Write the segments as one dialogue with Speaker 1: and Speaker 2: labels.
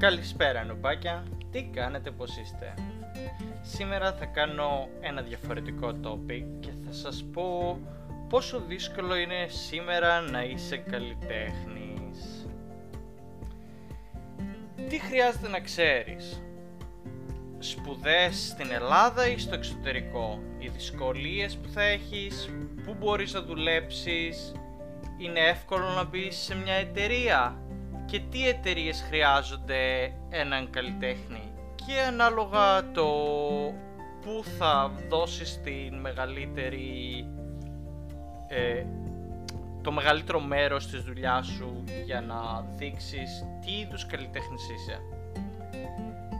Speaker 1: Καλησπέρα νουμπάκια, τι κάνετε πως είστε; Σήμερα θα κάνω ένα διαφορετικό topic και θα σας πω πόσο δύσκολο είναι σήμερα να είσαι καλλιτέχνης. Τι χρειάζεται να ξέρεις; Σπουδές στην Ελλάδα ή στο εξωτερικό; Οι δυσκολίες που θα έχεις; Πού μπορείς να δουλέψεις; Είναι εύκολο να μπεις σε μια εταιρεία; Και τι εταιρείες χρειάζονται έναν καλλιτέχνη; Και ανάλογα το που θα δώσεις την μεγαλύτερη ε, το μεγαλύτερο μέρος της δουλειάς σου για να δείξεις τι είδους καλλιτέχνης είσαι.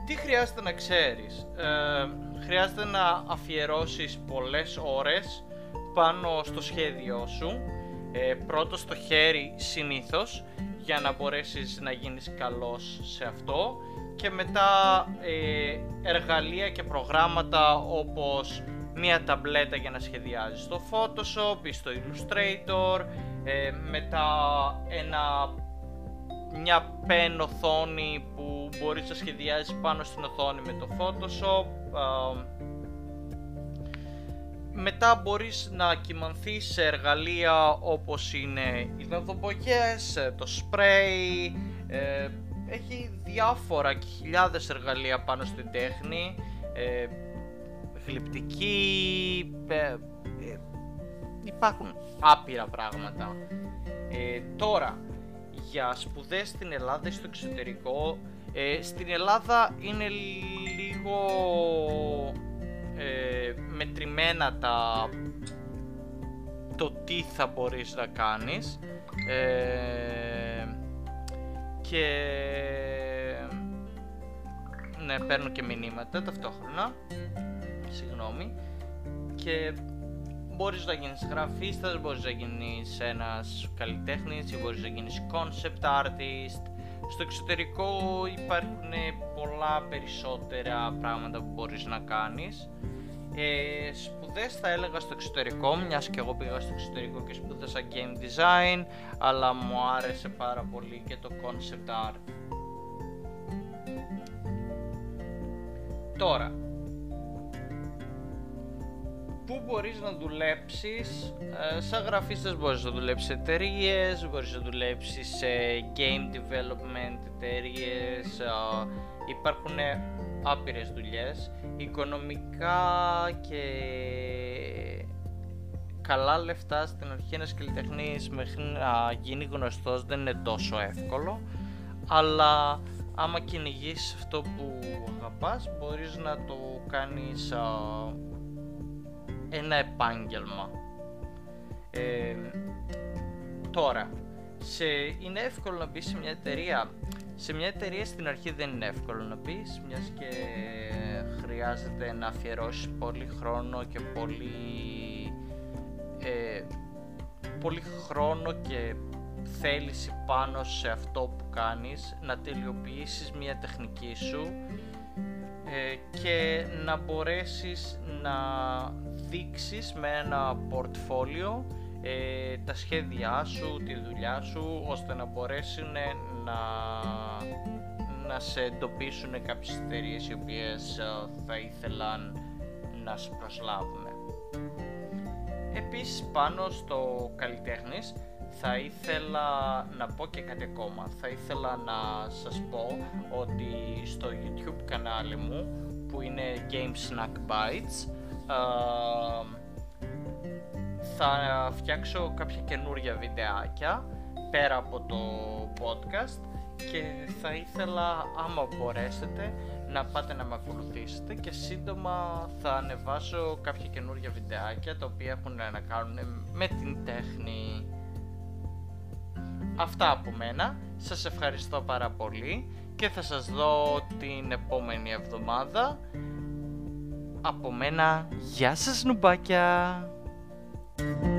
Speaker 1: Τι χρειάζεται να ξέρεις; Ε, χρειάζεται να αφιερώσεις πολλές ώρες πάνω στο σχέδιό σου. Ε, πρώτο στο χέρι συνήθως για να μπορέσεις να γίνεις καλός σε αυτό. Και μετά ε, εργαλεία και προγράμματα όπως μία ταμπλέτα για να σχεδιάζεις στο Photoshop ή στο Illustrator ε, μετά ένα, μια pen οθόνη που μπορείς να σχεδιάζεις πάνω στην οθόνη με το Photoshop μετά μπορείς να κοιμανθείς σε εργαλεία όπως είναι οι δαδομπογιές, το spray, ε, έχει διάφορα και χιλιάδες εργαλεία πάνω στην τέχνη, ε, γλυπτική, ε, ε, υπάρχουν άπειρα πράγματα. Ε, τώρα, για σπουδές στην Ελλάδα ή στο εξωτερικό, στην Ελλάδα είναι λίγο ε, μετρημένα τα το τι θα μπορείς να κάνεις ε, και ναι παίρνω και μηνύματα ταυτόχρονα συγγνώμη και μπορείς να γίνεις γραφίστας, μπορείς να γίνεις ένας καλλιτέχνης ή μπορείς να γίνεις concept artist στο εξωτερικό υπάρχουν πολλά περισσότερα πράγματα που μπορείς να κάνεις ε, σπουδές θα έλεγα στο εξωτερικό, μιας και εγώ πήγα στο εξωτερικό και σπούδασα game design, αλλά μου άρεσε πάρα πολύ και το concept art. Τώρα, πού μπορείς να δουλέψεις, ε, σαν γραφίστας μπορείς να δουλέψεις σε εταιρείες, μπορείς να δουλέψεις σε game development εταιρείες, ε, υπάρχουν άπειρες δουλειές, οικονομικά και καλά λεφτά στην αρχή ένας καλλιτεχνής μέχρι να γίνει γνωστός δεν είναι τόσο εύκολο αλλά άμα κυνηγήσεις αυτό που αγαπάς μπορείς να το κάνεις ένα επάγγελμα. Ε, τώρα σε, είναι εύκολο να μπεις σε μια εταιρεία. Σε μια εταιρεία στην αρχή δεν είναι εύκολο να μπεις, μιας και χρειάζεται να αφιερώσεις πολύ χρόνο και πολύ, ε, πολύ χρόνο και θέληση πάνω σε αυτό που κάνεις, να τελειοποιήσεις μια τεχνική σου ε, και να μπορέσεις να δείξεις με ένα πορτφόλιο ε, τα σχέδιά σου, τη δουλειά σου, ώστε να μπορέσουν να, να σε εντοπίσουν κάποιες εταιρείες οι οποίες ε, θα ήθελαν να σε προσλάβουν. Επίσης πάνω στο καλλιτέχνης θα ήθελα να πω και κάτι ακόμα. Θα ήθελα να σας πω ότι στο YouTube κανάλι μου που είναι Game Snack Bites ε, θα φτιάξω κάποια καινούρια βιντεάκια πέρα από το podcast και θα ήθελα άμα μπορέσετε να πάτε να με ακολουθήσετε και σύντομα θα ανεβάσω κάποια καινούρια βιντεάκια τα οποία έχουν να κάνουν με την τέχνη. Αυτά από μένα, σας ευχαριστώ πάρα πολύ και θα σας δω την επόμενη εβδομάδα. Από μένα, γεια σας νουμπάκια! Thank you